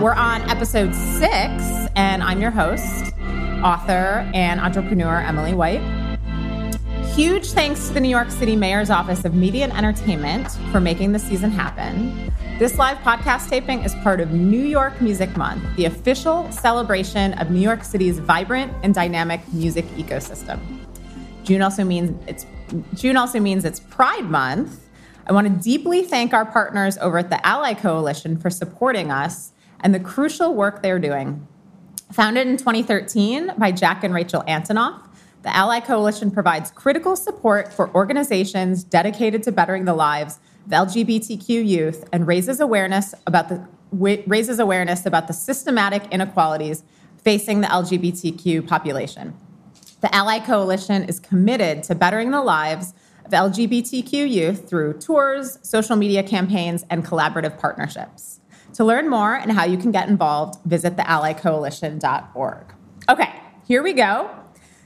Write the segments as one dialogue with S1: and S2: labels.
S1: We're on episode six, and I'm your host, author, and entrepreneur Emily White. Huge thanks to the New York City Mayor's Office of Media and Entertainment for making the season happen. This live podcast taping is part of New York Music Month, the official celebration of New York City's vibrant and dynamic music ecosystem. June also means it's June also means it's Pride Month. I want to deeply thank our partners over at the Ally Coalition for supporting us and the crucial work they're doing. Founded in 2013 by Jack and Rachel Antonoff, the Ally Coalition provides critical support for organizations dedicated to bettering the lives of LGBTQ youth and raises awareness about the raises awareness about the systematic inequalities facing the LGBTQ population. The Ally Coalition is committed to bettering the lives of LGBTQ youth through tours, social media campaigns, and collaborative partnerships. To learn more and how you can get involved, visit theallycoalition.org. Okay, here we go.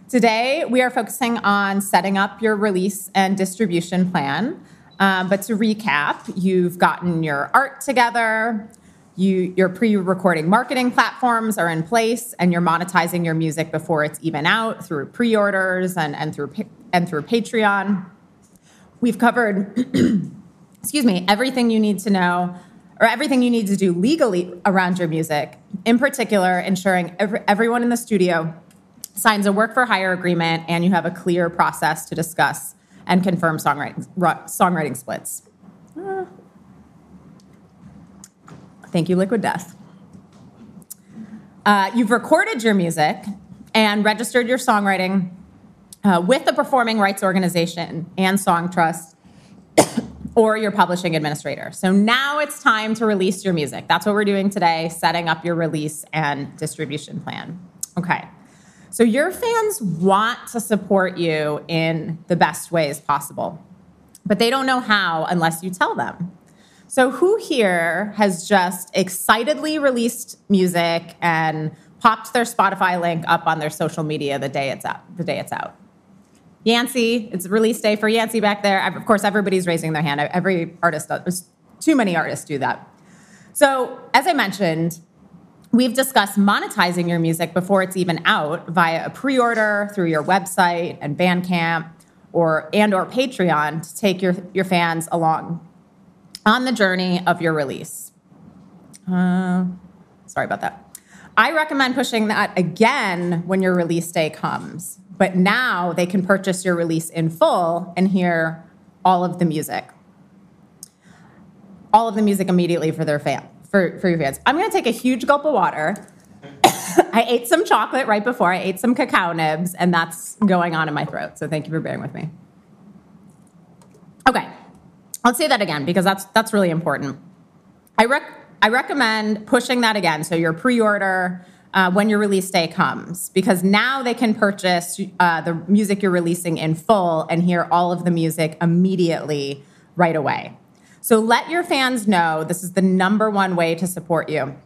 S1: Today, we are focusing on setting up your release and distribution plan. Um, but to recap, you've gotten your art together, you, your pre-recording marketing platforms are in place and you're monetizing your music before it's even out through pre-orders and, and through and through patreon we've covered excuse me everything you need to know or everything you need to do legally around your music in particular ensuring every, everyone in the studio signs a work for hire agreement and you have a clear process to discuss and confirm songwriting, songwriting splits. Uh, Thank you, Liquid Death. Uh, you've recorded your music and registered your songwriting uh, with the performing rights organization and Songtrust or your publishing administrator. So now it's time to release your music. That's what we're doing today, setting up your release and distribution plan. Okay. So your fans want to support you in the best ways possible, but they don't know how unless you tell them. So, who here has just excitedly released music and popped their Spotify link up on their social media the day it's out? The day it's out. Yancey, it's release day for Yancey back there. Of course, everybody's raising their hand. Every artist does. Too many artists do that. So, as I mentioned, we've discussed monetizing your music before it's even out via a pre-order through your website and Bandcamp or and or Patreon to take your, your fans along on the journey of your release. Uh, sorry about that. I recommend pushing that again when your release day comes. But now they can purchase your release in full and hear all of the music. All of the music immediately for their fan, for, for your fans. I'm gonna take a huge gulp of water. I ate some chocolate right before. I ate some cacao nibs, and that's going on in my throat. So thank you for bearing with me. Okay. I'll say that again because that's that's really important. I rec- I recommend pushing that again. So your pre-order uh, when your release day comes, because now they can purchase uh, the music you're releasing in full and hear all of the music immediately right away. So let your fans know this is the number one way to support you.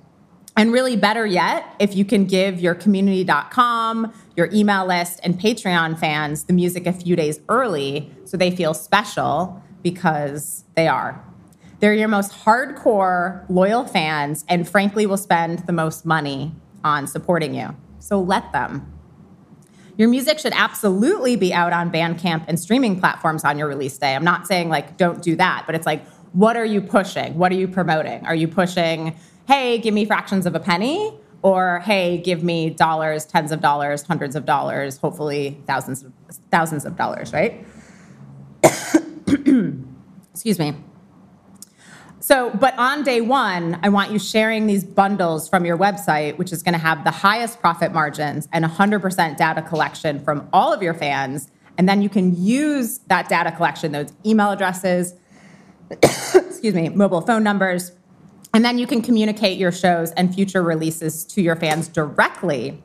S1: And really, better yet, if you can give your community.com, your email list, and Patreon fans the music a few days early so they feel special because they are. They're your most hardcore, loyal fans, and frankly, will spend the most money on supporting you. So let them. Your music should absolutely be out on Bandcamp and streaming platforms on your release day. I'm not saying like don't do that, but it's like, what are you pushing? What are you promoting? Are you pushing, hey, give me fractions of a penny? Or hey, give me dollars, tens of dollars, hundreds of dollars, hopefully thousands of thousands of dollars, right? Excuse me. So, but on day one, I want you sharing these bundles from your website, which is going to have the highest profit margins and 100% data collection from all of your fans. And then you can use that data collection, those email addresses, excuse me, mobile phone numbers, and then you can communicate your shows and future releases to your fans directly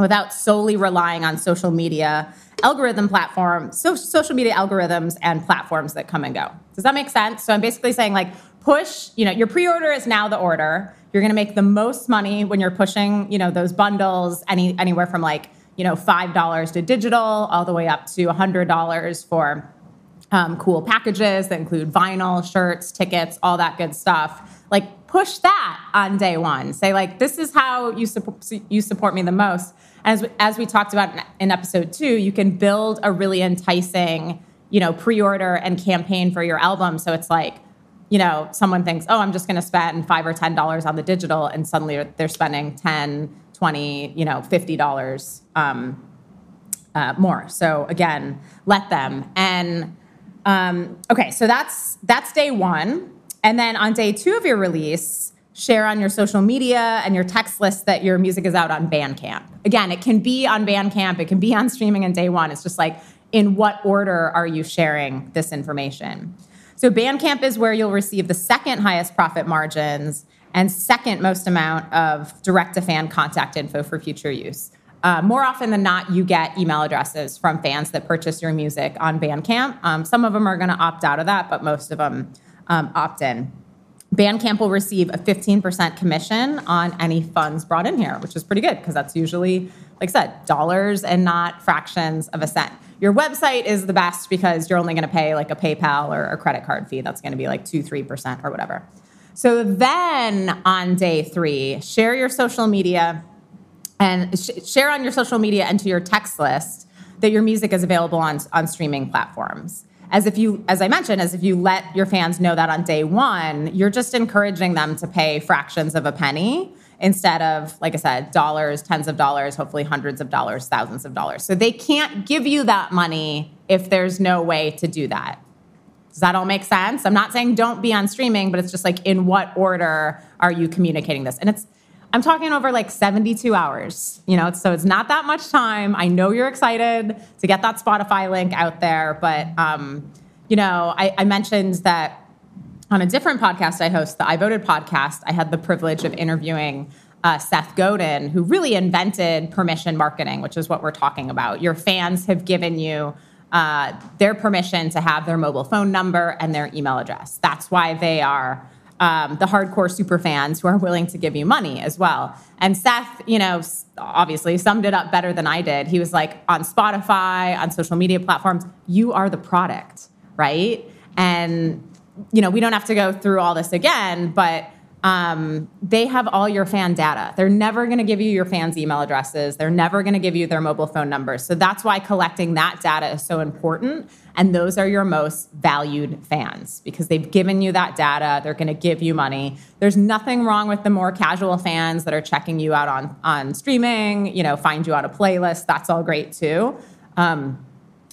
S1: without solely relying on social media algorithm platform, so social media algorithms and platforms that come and go. Does that make sense? So I'm basically saying like push, you know, your pre-order is now the order. You're going to make the most money when you're pushing, you know, those bundles any anywhere from like, you know, $5 to digital all the way up to $100 for um, cool packages that include vinyl, shirts, tickets, all that good stuff. Like push that on day one. Say like, this is how you support you support me the most. As as we talked about in episode two, you can build a really enticing, you know, pre-order and campaign for your album. So it's like, you know, someone thinks, oh, I'm just going to spend five or ten dollars on the digital, and suddenly they're spending 10, 20, you know, fifty dollars um, uh, more. So again, let them and. Um, okay, so that's that's day one. And then on day two of your release, share on your social media and your text list that your music is out on Bandcamp. Again, it can be on Bandcamp, it can be on streaming in day one. It's just like, in what order are you sharing this information? So, Bandcamp is where you'll receive the second highest profit margins and second most amount of direct to fan contact info for future use. Uh, more often than not, you get email addresses from fans that purchase your music on Bandcamp. Um, some of them are going to opt out of that, but most of them um, opt in. Bandcamp will receive a 15% commission on any funds brought in here, which is pretty good because that's usually, like I said, dollars and not fractions of a cent. Your website is the best because you're only going to pay like a PayPal or a credit card fee. That's going to be like 2 3% or whatever. So then on day three, share your social media and sh- share on your social media and to your text list that your music is available on, on streaming platforms as if you as i mentioned as if you let your fans know that on day one you're just encouraging them to pay fractions of a penny instead of like i said dollars tens of dollars hopefully hundreds of dollars thousands of dollars. So they can't give you that money if there's no way to do that. Does that all make sense? I'm not saying don't be on streaming but it's just like in what order are you communicating this? And it's I'm talking over like 72 hours, you know, so it's not that much time. I know you're excited to get that Spotify link out there, but, um, you know, I, I mentioned that on a different podcast I host, the I Voted podcast, I had the privilege of interviewing uh, Seth Godin, who really invented permission marketing, which is what we're talking about. Your fans have given you uh, their permission to have their mobile phone number and their email address. That's why they are um, the hardcore super fans who are willing to give you money as well. And Seth, you know, obviously summed it up better than I did. He was like, on Spotify, on social media platforms, you are the product, right? And, you know, we don't have to go through all this again, but um, they have all your fan data. They're never going to give you your fans' email addresses. They're never going to give you their mobile phone numbers. So that's why collecting that data is so important. And those are your most valued fans because they've given you that data. They're going to give you money. There's nothing wrong with the more casual fans that are checking you out on on streaming. You know, find you on a playlist. That's all great too. Um,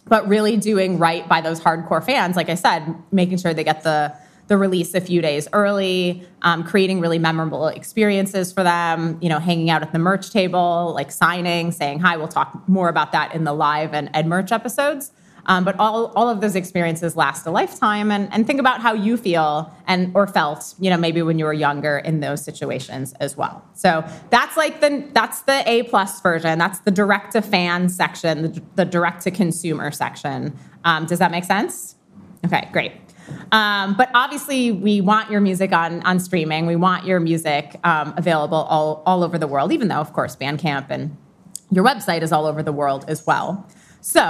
S1: but really doing right by those hardcore fans, like I said, making sure they get the the release a few days early, um, creating really memorable experiences for them, you know, hanging out at the merch table, like signing, saying hi. We'll talk more about that in the live and, and merch episodes. Um, but all, all of those experiences last a lifetime and, and think about how you feel and or felt you know maybe when you were younger in those situations as well so that's like the that's the a plus version that's the direct to fan section the, the direct to consumer section um, does that make sense okay great um, but obviously, we want your music on on streaming. We want your music um, available all all over the world. Even though, of course, Bandcamp and your website is all over the world as well. So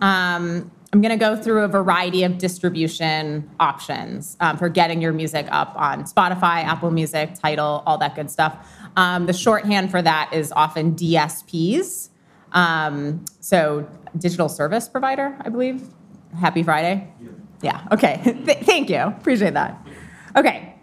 S1: um, I'm going to go through a variety of distribution options um, for getting your music up on Spotify, Apple Music, Tidal, all that good stuff. Um, the shorthand for that is often DSPs. Um, so digital service provider, I believe. Happy Friday. Yeah. Yeah, okay. Th- thank you. Appreciate that. Okay,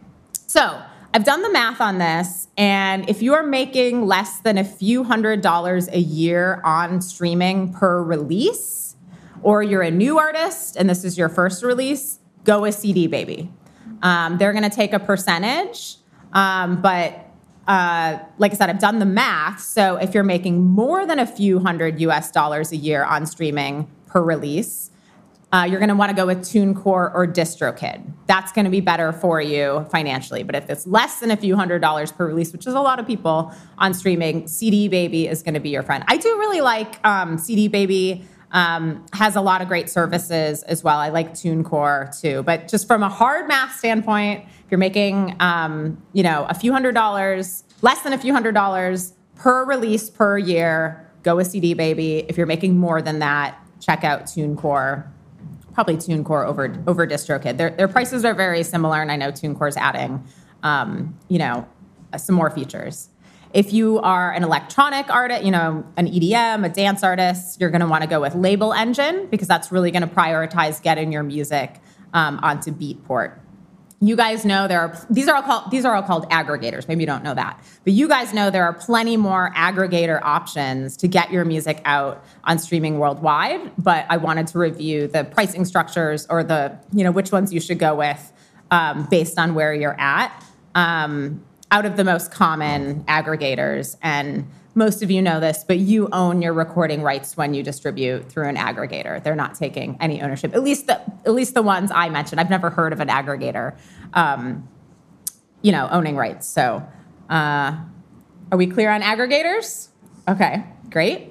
S1: so I've done the math on this, and if you are making less than a few hundred dollars a year on streaming per release, or you're a new artist and this is your first release, go with CD Baby. Um, they're going to take a percentage, um, but uh, like I said, I've done the math. So if you're making more than a few hundred US dollars a year on streaming per release, uh, you're going to want to go with TuneCore or DistroKid. That's going to be better for you financially. But if it's less than a few hundred dollars per release, which is a lot of people on streaming, CD Baby is going to be your friend. I do really like um, CD Baby. Um, has a lot of great services as well. I like TuneCore too. But just from a hard math standpoint, if you're making, um, you know, a few hundred dollars, less than a few hundred dollars per release per year, go with CD Baby. If you're making more than that, check out TuneCore probably TuneCore over over DistroKid. Their their prices are very similar, and I know TuneCore's adding um, you know, some more features. If you are an electronic artist, you know, an EDM, a dance artist, you're going to want to go with Label Engine because that's really going to prioritize getting your music um, onto Beatport. You guys know there are these are all called these are all called aggregators. Maybe you don't know that, but you guys know there are plenty more aggregator options to get your music out on streaming worldwide. But I wanted to review the pricing structures or the you know which ones you should go with um, based on where you're at. Um, out of the most common aggregators. And most of you know this, but you own your recording rights when you distribute through an aggregator. They're not taking any ownership. At least the at least the ones I mentioned. I've never heard of an aggregator, um, you know, owning rights. So, uh, are we clear on aggregators? Okay, great.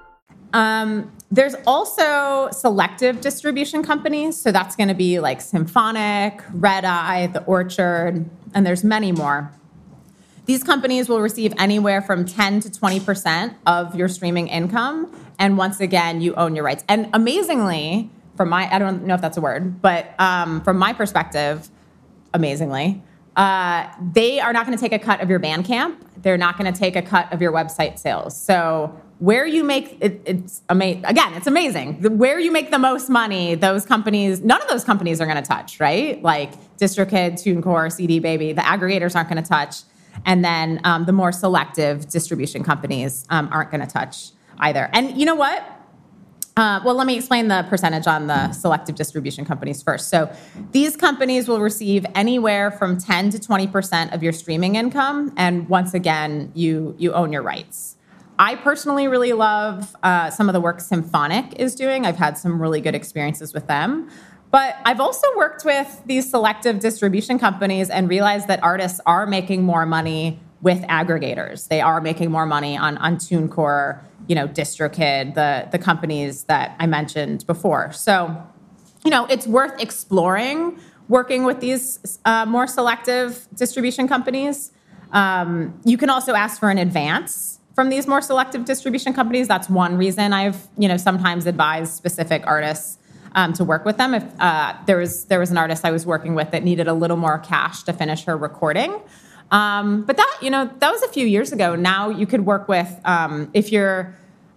S1: Um, there's also selective distribution companies. So that's going to be like Symphonic, Red Eye, The Orchard, and there's many more. These companies will receive anywhere from 10 to 20% of your streaming income. And once again, you own your rights. And amazingly, from my, I don't know if that's a word, but um, from my perspective, amazingly, uh, they are not going to take a cut of your Bandcamp. They're not going to take a cut of your website sales. So where you make it, it's amazing. Again, it's amazing. Where you make the most money, those companies, none of those companies are going to touch, right? Like DistroKid, TuneCore, CD Baby, the aggregators aren't going to touch, and then um, the more selective distribution companies um, aren't going to touch either. And you know what? Uh, well, let me explain the percentage on the selective distribution companies first. So, these companies will receive anywhere from 10 to 20% of your streaming income, and once again, you you own your rights. I personally really love uh, some of the work Symphonic is doing. I've had some really good experiences with them. But I've also worked with these selective distribution companies and realized that artists are making more money with aggregators. They are making more money on, on TuneCore, you know, DistroKid, the, the companies that I mentioned before. So, you know, it's worth exploring working with these uh, more selective distribution companies. Um, you can also ask for an advance from these more selective distribution companies. That's one reason I've you know sometimes advised specific artists um, to work with them. If uh, there was there was an artist I was working with that needed a little more cash to finish her recording. Um, but that you know that was a few years ago. Now you could work with um, if you're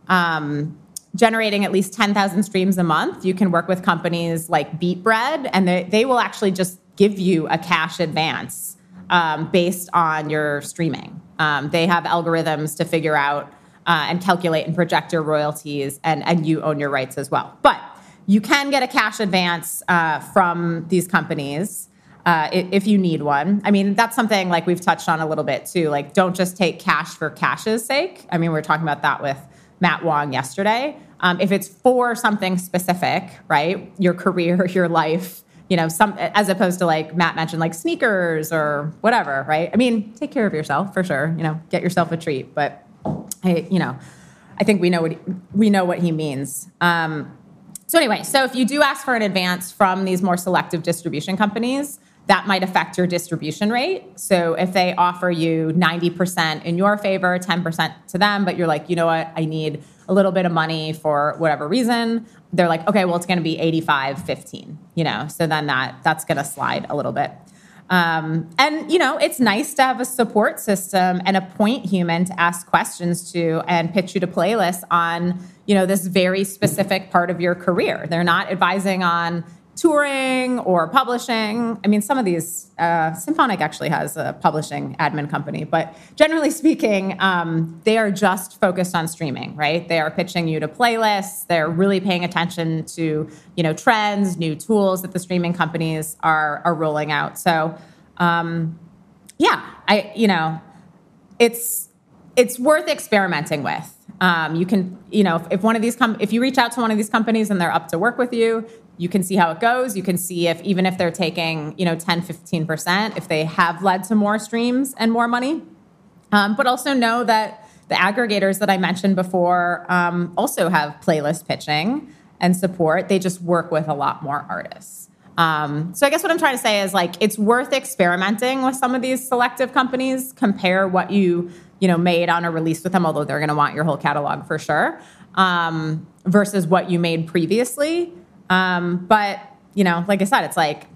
S1: um, generating at least 10,000 streams a month, you can work with companies like BeatBread, and they, they will actually just give you a cash advance um, based on your streaming. Um, they have algorithms to figure out uh, and calculate and project your royalties, and, and you own your rights as well. But you can get a cash advance uh, from these companies uh, if you need one. I mean, that's something like we've touched on a little bit too. Like, don't just take cash for cash's sake. I mean, we were talking about that with Matt Wong yesterday. Um, if it's for something specific, right, your career, your life, you know, some as opposed to like Matt mentioned, like sneakers or whatever, right? I mean, take care of yourself for sure. You know, get yourself a treat. But hey, you know, I think we know what he, we know what he means. Um, so anyway, so if you do ask for an advance from these more selective distribution companies, that might affect your distribution rate. So if they offer you 90% in your favor, 10% to them, but you're like, you know what, I need a little bit of money for whatever reason, they're like, okay, well, it's going to be 85, 15, you know, so then that that's going to slide a little bit. Um, and you know, it's nice to have a support system and a point human to ask questions to and pitch you to playlists on, you know, this very specific part of your career. They're not advising on touring or publishing. I mean, some of these, uh, Symphonic actually has a publishing admin company, but generally speaking, um, they are just focused on streaming, right? They are pitching you to playlists. They're really paying attention to, you know, trends, new tools that the streaming companies are are rolling out. So, um, yeah, I, you know, it's it's worth experimenting with. Um, you can, you know, if, if one of these com- if you reach out to one of these companies and they're up to work with you, you can see how it goes. You can see if even if they're taking, you know, 10, 15%, if they have led to more streams and more money. Um, but also know that the aggregators that I mentioned before um, also have playlist pitching and support. They just work with a lot more artists. Um, so I guess what I'm trying to say is like it's worth experimenting with some of these selective companies. Compare what you you know made on a release with them, although they're going to want your whole catalog for sure, um, versus what you made previously. Um, but you know, like I said, it's like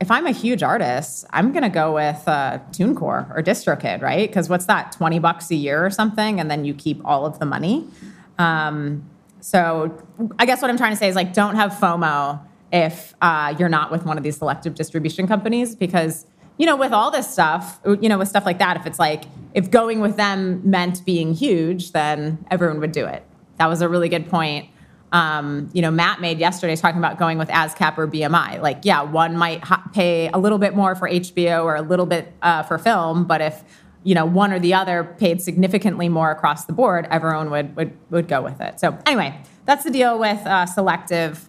S1: if I'm a huge artist, I'm gonna go with uh, TuneCore or DistroKid, right? Because what's that, twenty bucks a year or something, and then you keep all of the money. Um, so I guess what I'm trying to say is like, don't have FOMO if uh, you're not with one of these selective distribution companies because you know with all this stuff you know with stuff like that if it's like if going with them meant being huge then everyone would do it that was a really good point um, you know matt made yesterday talking about going with ascap or bmi like yeah one might ha- pay a little bit more for hbo or a little bit uh, for film but if you know one or the other paid significantly more across the board everyone would would, would go with it so anyway that's the deal with uh, selective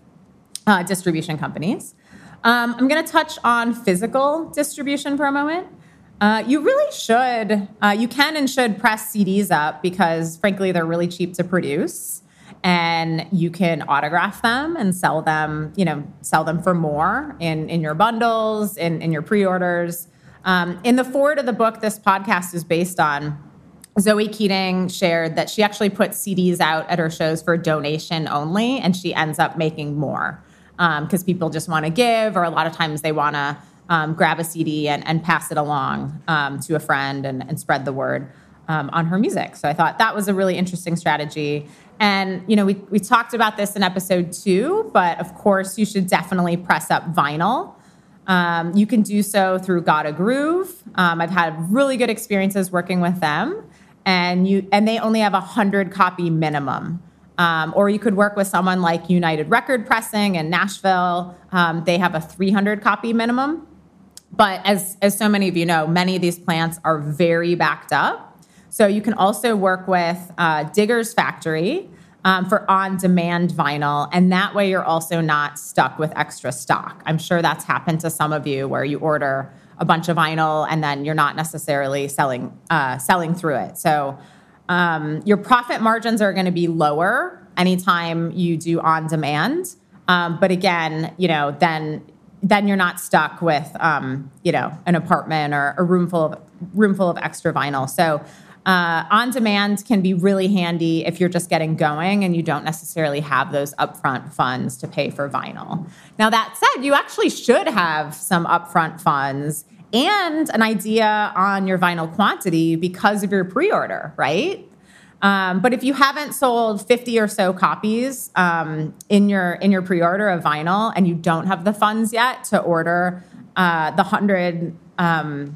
S1: uh, distribution companies. Um, I'm going to touch on physical distribution for a moment. Uh, you really should, uh, you can and should press CDs up because, frankly, they're really cheap to produce, and you can autograph them and sell them. You know, sell them for more in in your bundles, in in your pre-orders. Um, in the forward of the book, this podcast is based on. Zoe Keating shared that she actually put CDs out at her shows for donation only, and she ends up making more because um, people just want to give, or a lot of times they want to um, grab a CD and, and pass it along um, to a friend and, and spread the word um, on her music. So I thought that was a really interesting strategy. And you know, we we talked about this in episode two, but of course, you should definitely press up vinyl. Um, you can do so through Gotta Groove. Um, I've had really good experiences working with them, and you and they only have a hundred copy minimum. Um, or you could work with someone like United Record Pressing in Nashville. Um, they have a 300 copy minimum. But as, as so many of you know, many of these plants are very backed up. So you can also work with uh, Digger's Factory um, for on demand vinyl. And that way you're also not stuck with extra stock. I'm sure that's happened to some of you where you order a bunch of vinyl and then you're not necessarily selling, uh, selling through it. So um, your profit margins are going to be lower anytime you do on demand. Um, but again, you know, then then you're not stuck with um, you know an apartment or a room full of room full of extra vinyl. So uh, on demand can be really handy if you're just getting going and you don't necessarily have those upfront funds to pay for vinyl. Now that said, you actually should have some upfront funds and an idea on your vinyl quantity because of your pre-order, right? Um, but if you haven't sold 50 or so copies um, in your in your pre-order of vinyl and you don't have the funds yet to order uh, the hundred um,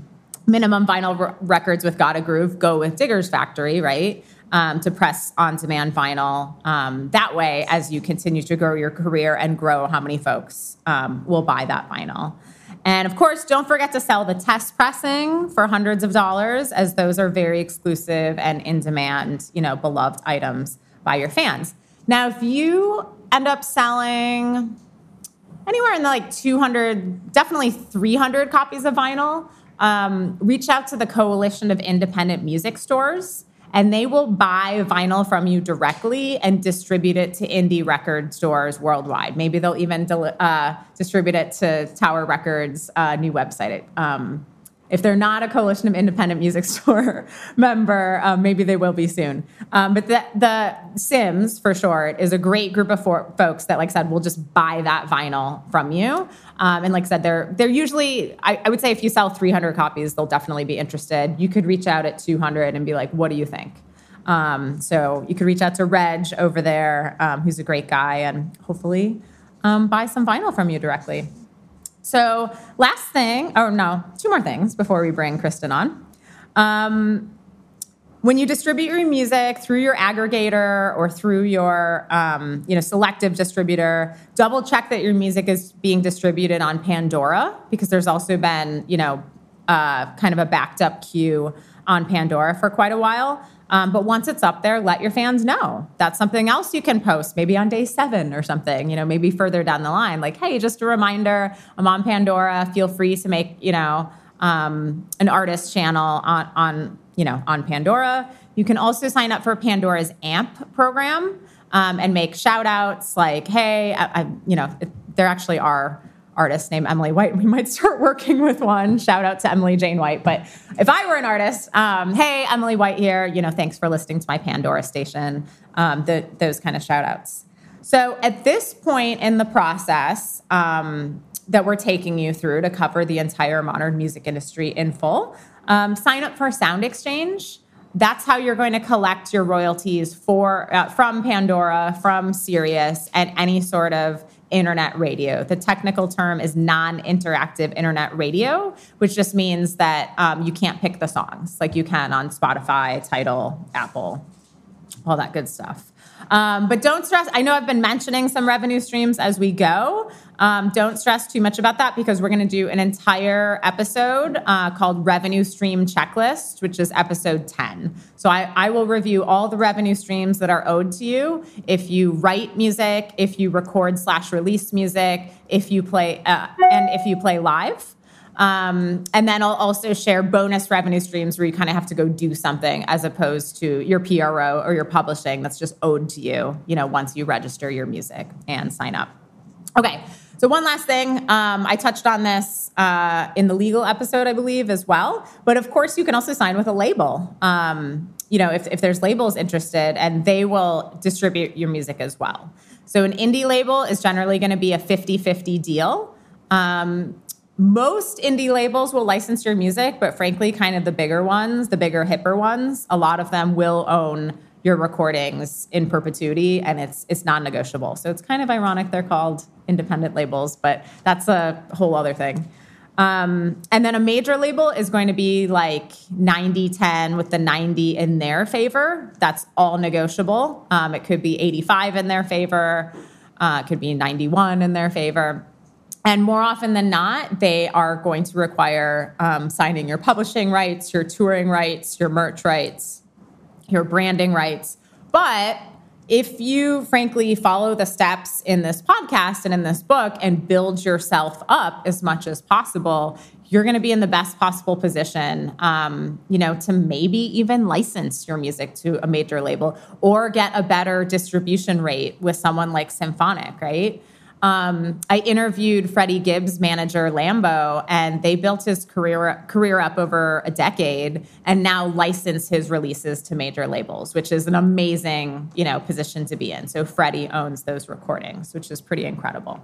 S1: minimum vinyl records with Gotta Groove, go with Digger's Factory, right? Um, to press on demand vinyl. Um, that way, as you continue to grow your career and grow how many folks um, will buy that vinyl. And of course, don't forget to sell the test pressing for hundreds of dollars, as those are very exclusive and in demand, you know, beloved items by your fans. Now, if you end up selling anywhere in the like 200, definitely 300 copies of vinyl, um, reach out to the Coalition of Independent Music Stores and they will buy vinyl from you directly and distribute it to indie record stores worldwide. Maybe they'll even uh, distribute it to Tower Records' uh, new website. Um, if they're not a Coalition of Independent Music Store member, um, maybe they will be soon. Um, but the, the CIMS, for short, is a great group of for- folks that, like I said, will just buy that vinyl from you. Um, and like I said, they're they're usually, I, I, would say, if you sell 300 copies, they'll definitely be interested. You could reach out at 200 and be like, "What do you think?" Um, so you could reach out to Reg over there, um, who's a great guy, and hopefully um, buy some vinyl from you directly. So, last thing, oh no, two more things before we bring Kristen on. Um, when you distribute your music through your aggregator or through your um, you know selective distributor double check that your music is being distributed on pandora because there's also been you know uh, kind of a backed up queue on pandora for quite a while um, but once it's up there let your fans know. That's something else you can post maybe on day seven or something you know maybe further down the line. Like hey just a reminder i'm on pandora. Feel free to make you know um, an artist channel on, on you know, on Pandora. You can also sign up for Pandora's AMP program um, and make shout outs like, hey, I, I, you know, there actually are artists named Emily White. We might start working with one. Shout out to Emily Jane White. But if I were an artist, um, hey, Emily White here, you know, thanks for listening to my Pandora station, um, the, those kind of shout outs. So at this point in the process, um, that we're taking you through to cover the entire modern music industry in full. Um, sign up for Sound Exchange. That's how you're going to collect your royalties for uh, from Pandora, from Sirius, and any sort of internet radio. The technical term is non-interactive internet radio, which just means that um, you can't pick the songs like you can on Spotify, Tidal, Apple, all that good stuff. Um, but don't stress. I know I've been mentioning some revenue streams as we go. Um, don't stress too much about that because we're going to do an entire episode uh, called Revenue Stream Checklist, which is episode 10. So I, I will review all the revenue streams that are owed to you if you write music, if you record slash release music, if you play, uh, and if you play live. Um, and then I'll also share bonus revenue streams where you kind of have to go do something as opposed to your PRO or your publishing that's just owed to you, you know, once you register your music and sign up. Okay, so one last thing, um, I touched on this uh, in the legal episode, I believe, as well. But of course, you can also sign with a label. Um, you know, if, if there's labels interested, and they will distribute your music as well. So an indie label is generally going to be a 50-50 deal. Um, most indie labels will license your music, but frankly, kind of the bigger ones, the bigger, hipper ones, a lot of them will own your recordings in perpetuity and it's it's non-negotiable. So it's kind of ironic they're called independent labels, but that's a whole other thing. Um, and then a major label is going to be like 90 10 with the 90 in their favor. That's all negotiable. Um, it could be 85 in their favor, uh, it could be 91 in their favor. And more often than not, they are going to require um, signing your publishing rights, your touring rights, your merch rights, your branding rights. But if you frankly follow the steps in this podcast and in this book and build yourself up as much as possible, you're going to be in the best possible position, um, you know, to maybe even license your music to a major label or get a better distribution rate with someone like Symphonic, right? Um, I interviewed Freddie Gibbs' manager Lambo, and they built his career career up over a decade, and now license his releases to major labels, which is an amazing you know position to be in. So Freddie owns those recordings, which is pretty incredible.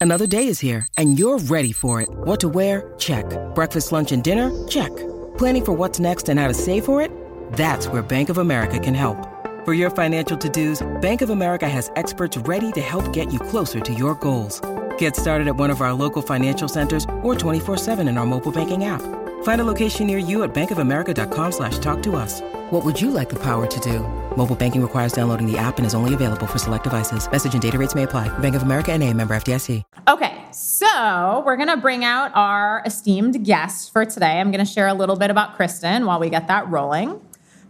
S2: Another day is here, and you're ready for it. What to wear? Check. Breakfast, lunch, and dinner? Check. Planning for what's next and how to save for it? That's where Bank of America can help. For your financial to-dos, Bank of America has experts ready to help get you closer to your goals. Get started at one of our local financial centers or 24-7 in our mobile banking app. Find a location near you at bankofamerica.com slash talk to us. What would you like the power to do? Mobile banking requires downloading the app and is only available for select devices. Message and data rates may apply. Bank of America and a member FDIC.
S1: Okay, so we're going to bring out our esteemed guest for today. I'm going to share a little bit about Kristen while we get that rolling.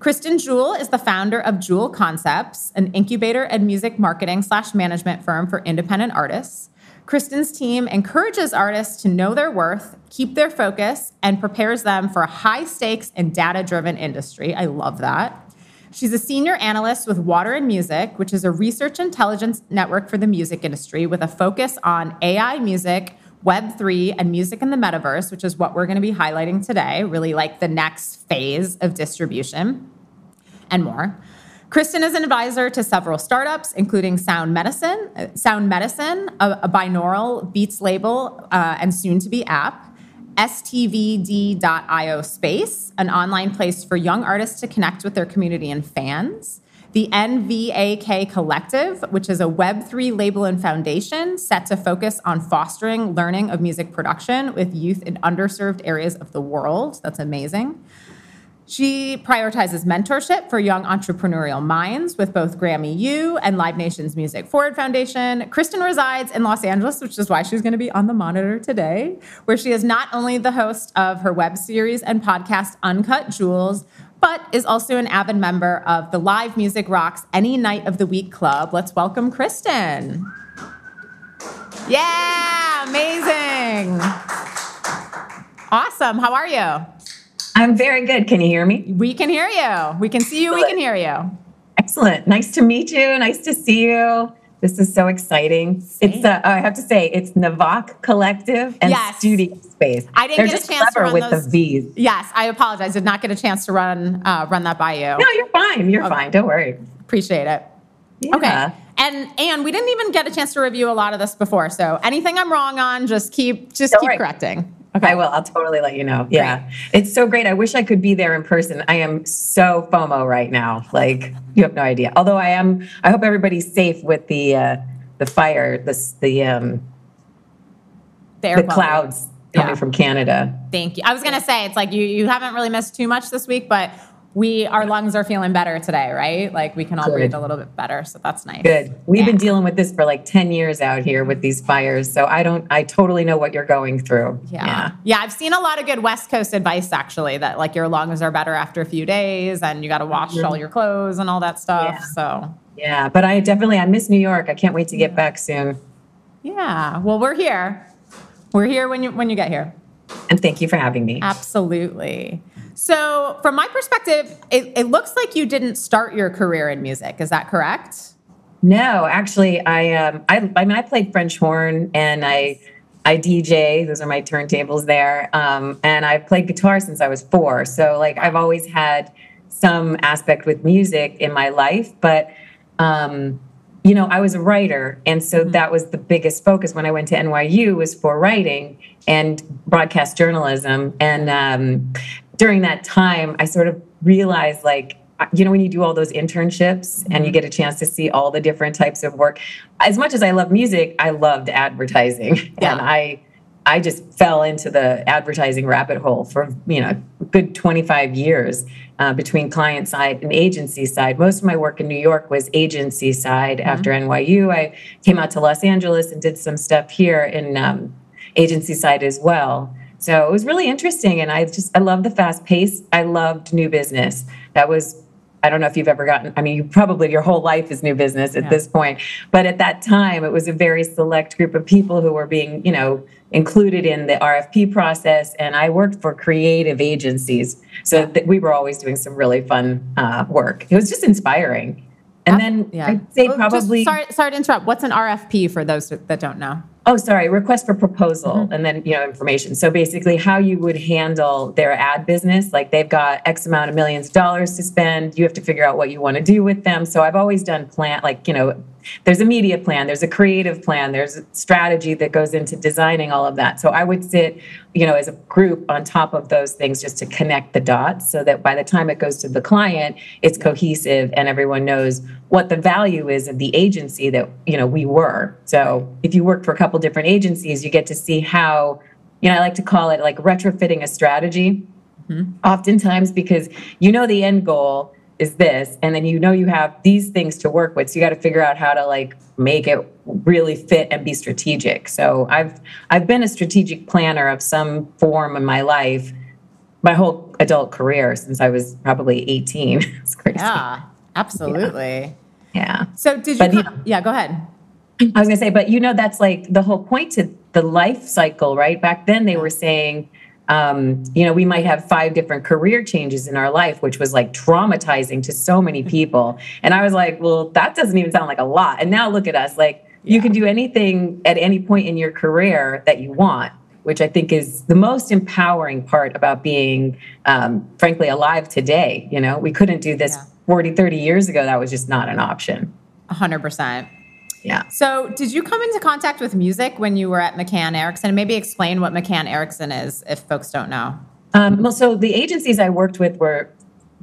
S1: Kristen Jewell is the founder of Jewell Concepts, an incubator and music marketing slash management firm for independent artists. Kristen's team encourages artists to know their worth, keep their focus, and prepares them for a high stakes and data driven industry. I love that. She's a senior analyst with Water and Music, which is a research intelligence network for the music industry with a focus on AI music, Web3, and music in the metaverse, which is what we're going to be highlighting today, really like the next phase of distribution and more. Kristen is an advisor to several startups, including Sound Medicine, Sound Medicine, a, a binaural beats label, uh, and soon to be app. STVD.io Space, an online place for young artists to connect with their community and fans. the NVAK Collective, which is a Web3 label and foundation set to focus on fostering learning of music production with youth in underserved areas of the world. That's amazing. She prioritizes mentorship for young entrepreneurial minds with both Grammy U and Live Nation's Music Forward Foundation. Kristen resides in Los Angeles, which is why she's going to be on the monitor today, where she is not only the host of her web series and podcast Uncut Jewels, but is also an avid member of the Live Music Rocks Any Night of the Week Club. Let's welcome Kristen. Yeah, amazing. Awesome. How are you?
S3: I'm very good. Can you hear me?
S1: We can hear you. We can see you. We can hear you.
S3: Excellent. Nice to meet you. Nice to see you. This is so exciting.
S1: Same.
S3: It's uh, I have to say it's Navak Collective and
S1: Yes.
S3: Studio Space.
S1: I didn't
S3: They're
S1: get a chance to run
S3: with
S1: those-
S3: the V's.
S1: Yes, I apologize. Did not get a chance to run uh, run that by you.
S3: No, you're fine. You're fine. Don't worry.
S1: Appreciate it.
S3: Yeah.
S1: Okay. And and we didn't even get a chance to review a lot of this before. So anything I'm wrong on, just keep just
S3: Don't
S1: keep
S3: worry.
S1: correcting. Okay.
S3: I will. I'll totally let you know. Yeah. It's so great. I wish I could be there in person. I am so FOMO right now. Like you have no idea. Although I am I hope everybody's safe with the uh the fire, the the um
S1: The air
S3: the
S1: quality.
S3: clouds coming
S1: Yeah.
S3: from Canada.
S1: Thank you. I was gonna say it's like you you haven't really missed too much this week, but we our lungs are feeling better today, right? Like we can all
S3: Good.
S1: breathe a little bit better. So that's nice.
S3: Good. We've been dealing with this for like 10 years out here with these fires. So I don't, I totally know what you're going through.
S1: Yeah. yeah. I've seen a lot of good West Coast advice actually that like your lungs are better after a few days and you got to wash mm-hmm. all your clothes and all that stuff.
S3: Yeah.
S1: So,
S3: Yeah. But I definitely, I miss New York. I can't wait to get back soon.
S1: yeah. Well, we're here. We're here when you when you get here.
S3: And thank you for having me.
S1: Absolutely. So, from my perspective, it, it looks like you didn't start your career in music. Is that correct?
S3: No, actually, I, um, I, I mean, I played French horn and I, I DJ. Those are my turntables there. Um, and I've played guitar since I was four. So like, I've always had some aspect with music in my life, but, um, you know, I was a writer, and so that was the biggest focus when I went to NYU was for writing and broadcast journalism. And um, during that time, I sort of realized, like, you know, when you do all those internships and you get a chance to see all the different types of work. As much as I love music, I loved advertising,
S1: Yeah.
S3: and I. I just fell into the advertising rabbit hole for you know a good 25 years uh, between client side and agency side. Most of my work in New York was agency side. After NYU, I came out to Los Angeles and did some stuff here in um, agency side as well. So it was really interesting, and I just I love the fast pace. I loved new business. That was I don't know if you've ever gotten, I mean, you probably your whole life is new business at
S1: Yeah.
S3: this point. But at that time, it was a very select group of people who were being, you know, included in the RFP process. And I worked for creative agencies. So th- we were always doing some really fun uh, work. It was just inspiring. And then
S1: Yeah.
S3: I'd say
S1: Well, just
S3: probably.
S1: sorry, sorry to interrupt. What's an RFP for those that don't know?
S3: Oh, sorry, request for proposal
S1: Mm-hmm.
S3: and then, you know, information. So basically how you would handle their ad business, like they've got X amount of millions of dollars to spend, you have to figure out what you want to do with them. So I've always done plan like, you know, there's a media plan, there's a creative plan, there's a strategy that goes into designing all of that. So I would sit, you know, as a group on top of those things just to connect the dots so that by the time it goes to the client, it's cohesive and everyone knows what the value is of the agency that, you know, we were. So if you work for a couple different agencies, you get to see how, you know, I like to call it like retrofitting a strategy mm-hmm. oftentimes because you know the end goal is this and then you know you have these things to work with so you got to figure out how to like make it really fit and be strategic so i've i've been a strategic planner of some form in my life my whole adult career since i was probably 18 it's crazy
S1: Yeah, absolutely.
S3: yeah
S1: So did you?
S3: But, you know-
S1: yeah, go ahead.
S3: I was gonna say, but you know, that's like the whole point to the life cycle, right? Back then, they were saying, um, you know, we might have five different career changes in our life, which was like traumatizing to so many people. And I was like, well, that doesn't even sound like a lot. And now look at us, like you can do anything at any point in your career that you want. Which I think is the most empowering part about being, um, frankly, alive today. You know, we couldn't do this
S1: Yeah.
S3: 40, 30 years ago. That was just not an option.
S1: hundred percent.
S3: Yeah.
S1: So, did you come into contact with music when you were at McCann Erickson? Maybe explain what McCann Erickson is, if folks don't know.
S3: Um, well, so the agencies I worked with were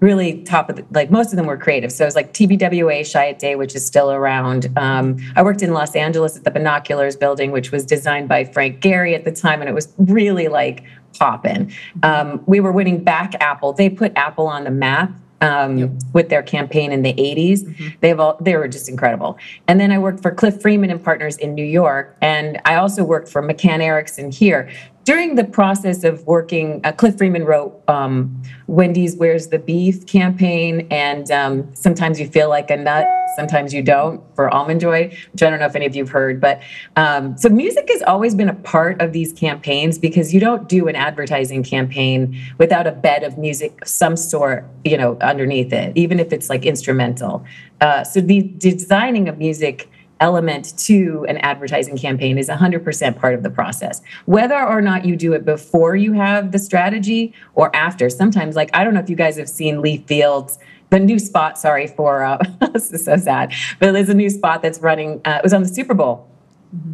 S3: really top of the, like most of them were creative. So it was like TBWA, Chiat Day, which is still around. Um, I worked in Los Angeles at the Binoculars building, which was designed by Frank Gehry at the time, and it was really like popping. Um, we were winning back Apple. They put Apple on the map um, yep. with their campaign in the 80s. Mm-hmm. They've all they were just incredible. And then I worked for Cliff Freeman and Partners in New York, and I also worked for McCann Erickson here during the process of working, uh, Cliff Freeman wrote um, Wendy's Where's the Beef campaign, and um, sometimes you feel like a nut, sometimes you don't for Almond Joy, which I don't know if any of you have heard. But um, so music has always been a part of these campaigns because you don't do an advertising campaign without a bed of music of some sort, you know, underneath it, even if it's like instrumental. Uh, so the designing of music element to an advertising campaign is 100% part of the process. Whether or not you do it before you have the strategy or after. Sometimes, like, I don't know if you guys have seen Lee Fields the new spot, sorry for, uh, this is so sad, but there's a new spot that's running, uh, it was on the Super Bowl. Mm-hmm.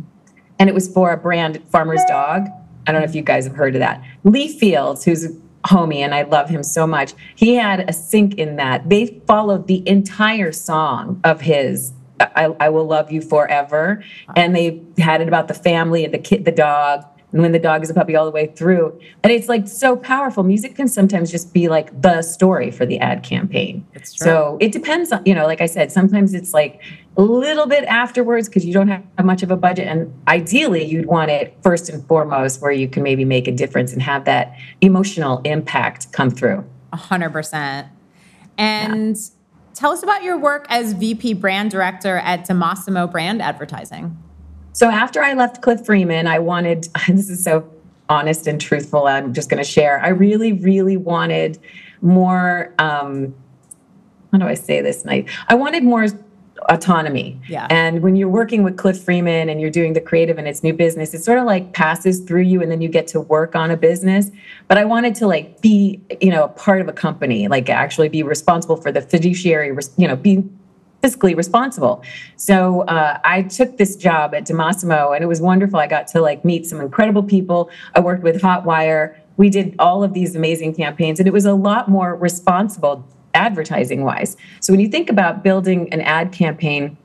S3: And it was for a brand, Farmer's Dog. I don't know if you guys have heard of that. Lee Fields, who's a homie, and I love him so much, he had a sync in that. They followed the entire song of his I, I will love you forever. And they had it about the family and the kid, the dog, and when the dog is a puppy all the way through. And it's like so powerful. Music can sometimes just be like the story for the ad campaign. It's true. So it depends on, you know, like I said, sometimes it's like a little bit afterwards because you don't have much of a budget. And ideally, you'd want it first and foremost where you can maybe make a difference and have that emotional impact come through.
S1: A hundred percent. And yeah Tell us about your work as VP Brand Director at DiMassimo Brand Advertising.
S3: So after I left Cliff Freeman, I wanted, this is so honest and truthful, I'm just going to share. I really, really wanted more, um, how do I say this night? I wanted more autonomy.
S1: Yeah.
S3: And when you're working with Cliff Freeman and you're doing the creative and it's new business, it sort of like passes through you and then you get to work on a business. But I wanted to like be, you know, a part of a company, like actually be responsible for the fiduciary, you know, be fiscally responsible. So uh, I took this job at DiMassimo and it was wonderful. I got to like meet some incredible people. I worked with Hotwire. We did all of these amazing campaigns and it was a lot more responsible advertising wise. So when you think about building an ad campaign,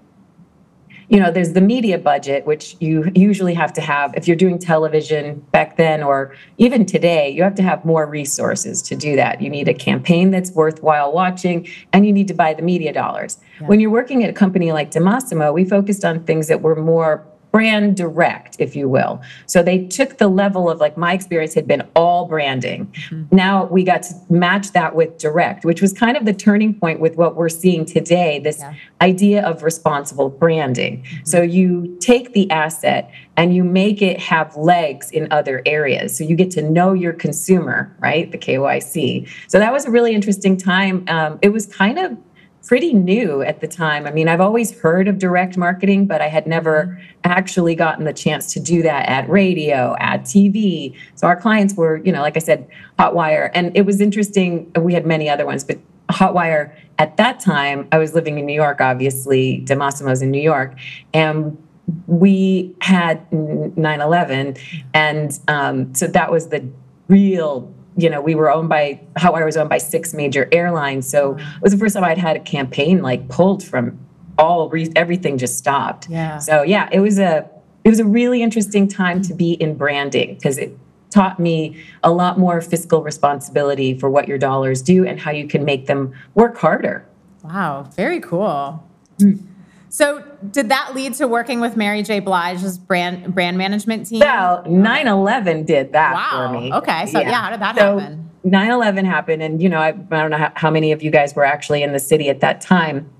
S3: you know, there's the media budget, which you usually have to have if you're doing television back then or even today, you have to have more resources to do that. You need a campaign that's worthwhile watching and you need to buy the media dollars. Yeah. When you're working at a company like DiMassimo, we focused on things that were more brand direct, if you will. So they took the level of like my experience had been all branding. Mm-hmm. Now we got to match that with direct, which was kind of the turning point with what we're seeing today this yeah. idea of responsible branding. Mm-hmm. So you take the asset and you make it have legs in other areas. So you get to know your consumer, right? The KYC. So that was a really interesting time. Um, it was kind of pretty new at the time. I mean, I've always heard of direct marketing, but I had never actually gotten the chance to do that at radio, at TV. So our clients were, you know, like I said, Hotwire. And it was interesting. We had many other ones, but Hotwire at that time, I was living in New York, obviously, DiMassimo's in New York. And we had 9 11. And um, so that was the real you know, we were owned by how Hotwire was owned by six major airlines. So it was the first time I'd had a campaign like pulled from all re- everything just stopped.
S1: Yeah.
S3: So yeah, it was a it was a really interesting time to be in branding because it taught me a lot more fiscal responsibility for what your dollars do and how you can make them work harder.
S1: Wow, very cool. Mm. So, did that lead to working with Mary J. Blige's brand brand management team?
S3: Well, 9/11 did that
S1: wow.
S3: for me.
S1: Okay, so yeah, yeah how did that so, happen?
S3: 9/11 happened, and you know, I, I don't know how, how, many of you guys were actually in the city at that time.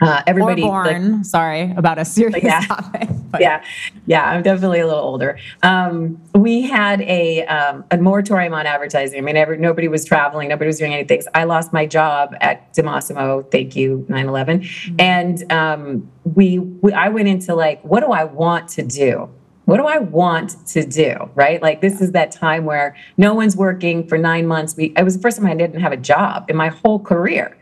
S1: Uh, everybody or born. Like, Sorry about a serious yeah, topic.
S3: But. Yeah, yeah, I'm definitely a little older. Um, we had a um, a moratorium on advertising. I mean, every, nobody was traveling, nobody was doing anything. So I lost my job at DiMassimo. Thank you, 9/11. Mm-hmm. And um, we, we, I went into like, what do I want to do? What do I want to do? Right? Like this is that time where no one's working for nine months. We, it was the first time I didn't have a job in my whole career.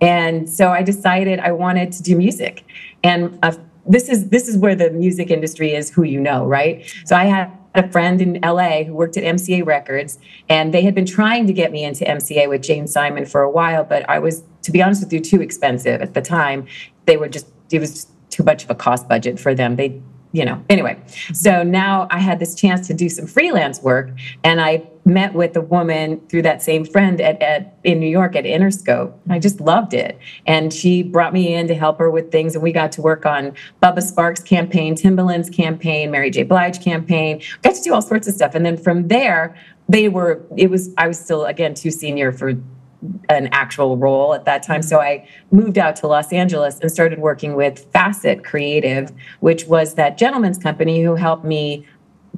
S3: And so I decided I wanted to do music. And uh, this is this is where the music industry is who you know, right? So I had a friend in LA who worked at MCA Records, and they had been trying to get me into MCA with Jane Simon for a while, but I was, to be honest with you, too expensive at the time. They were just, it was too much of a cost budget for them. They you know, anyway. So now I had this chance to do some freelance work and I met with a woman through that same friend at, at in New York at Interscope. I just loved it. And she brought me in to help her with things and we got to work on Bubba Sparxxx campaign, Timbaland's campaign, Mary J. Blige campaign. Got to do all sorts of stuff. And then from there, they were it was I was still again too senior for an actual role at that time. So I moved out to Los Angeles and started working with Facet Creative, which was that gentleman's company who helped me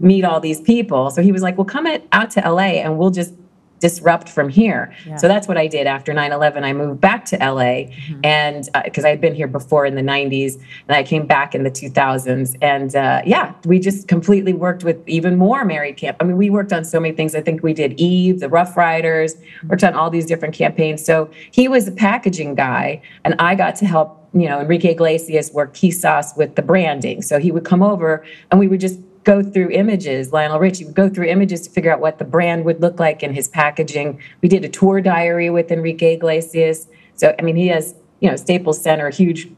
S3: meet all these people. So he was like, "Well, come out to LA and we'll just disrupt from here. Yeah. So that's what I did after 9 11. I moved back to LA mm-hmm. and because uh, I had been here before in the 90s and I came back in the 2000s. And uh, yeah, we just completely worked with even more married camp. I mean, we worked on so many things. I think we did Eve, the Ruff Ryders, worked on all these different campaigns. So he was a packaging guy and I got to help you know, Enrique Iglesias worked key sauce with the branding. So he would come over and we would just go through images. Lionel Richie would go through images to figure out what the brand would look like in his packaging. We did a tour diary with Enrique Iglesias. So, I mean, he has, you know, Staples Center, huge,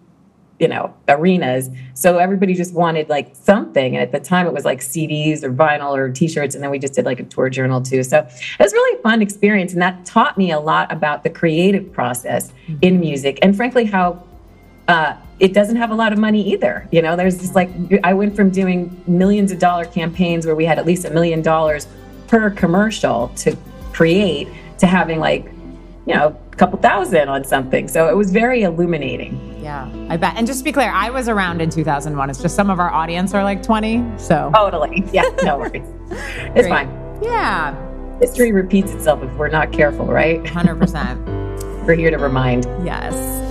S3: you know, arenas. So everybody just wanted like something. And at the time it was like CDs or vinyl or t shirts. And then we just did like a tour journal too. So it was really a fun experience. And that taught me a lot about the creative process mm-hmm. in music and frankly, how uh, it doesn't have a lot of money either. You know, there's just like, I went from doing millions of dollar campaigns where we had at least a million dollars per commercial to create to having like, you know, a couple thousand on something. So it was very illuminating.
S1: Yeah, I bet. And just to be clear, I was around in 2001. It's just some of our audience are like 20. So
S3: totally. Yeah, no worries. it's fine.
S1: Yeah.
S3: History repeats itself if we're not careful, right?
S1: 100%.
S3: we're here to remind.
S1: Yes.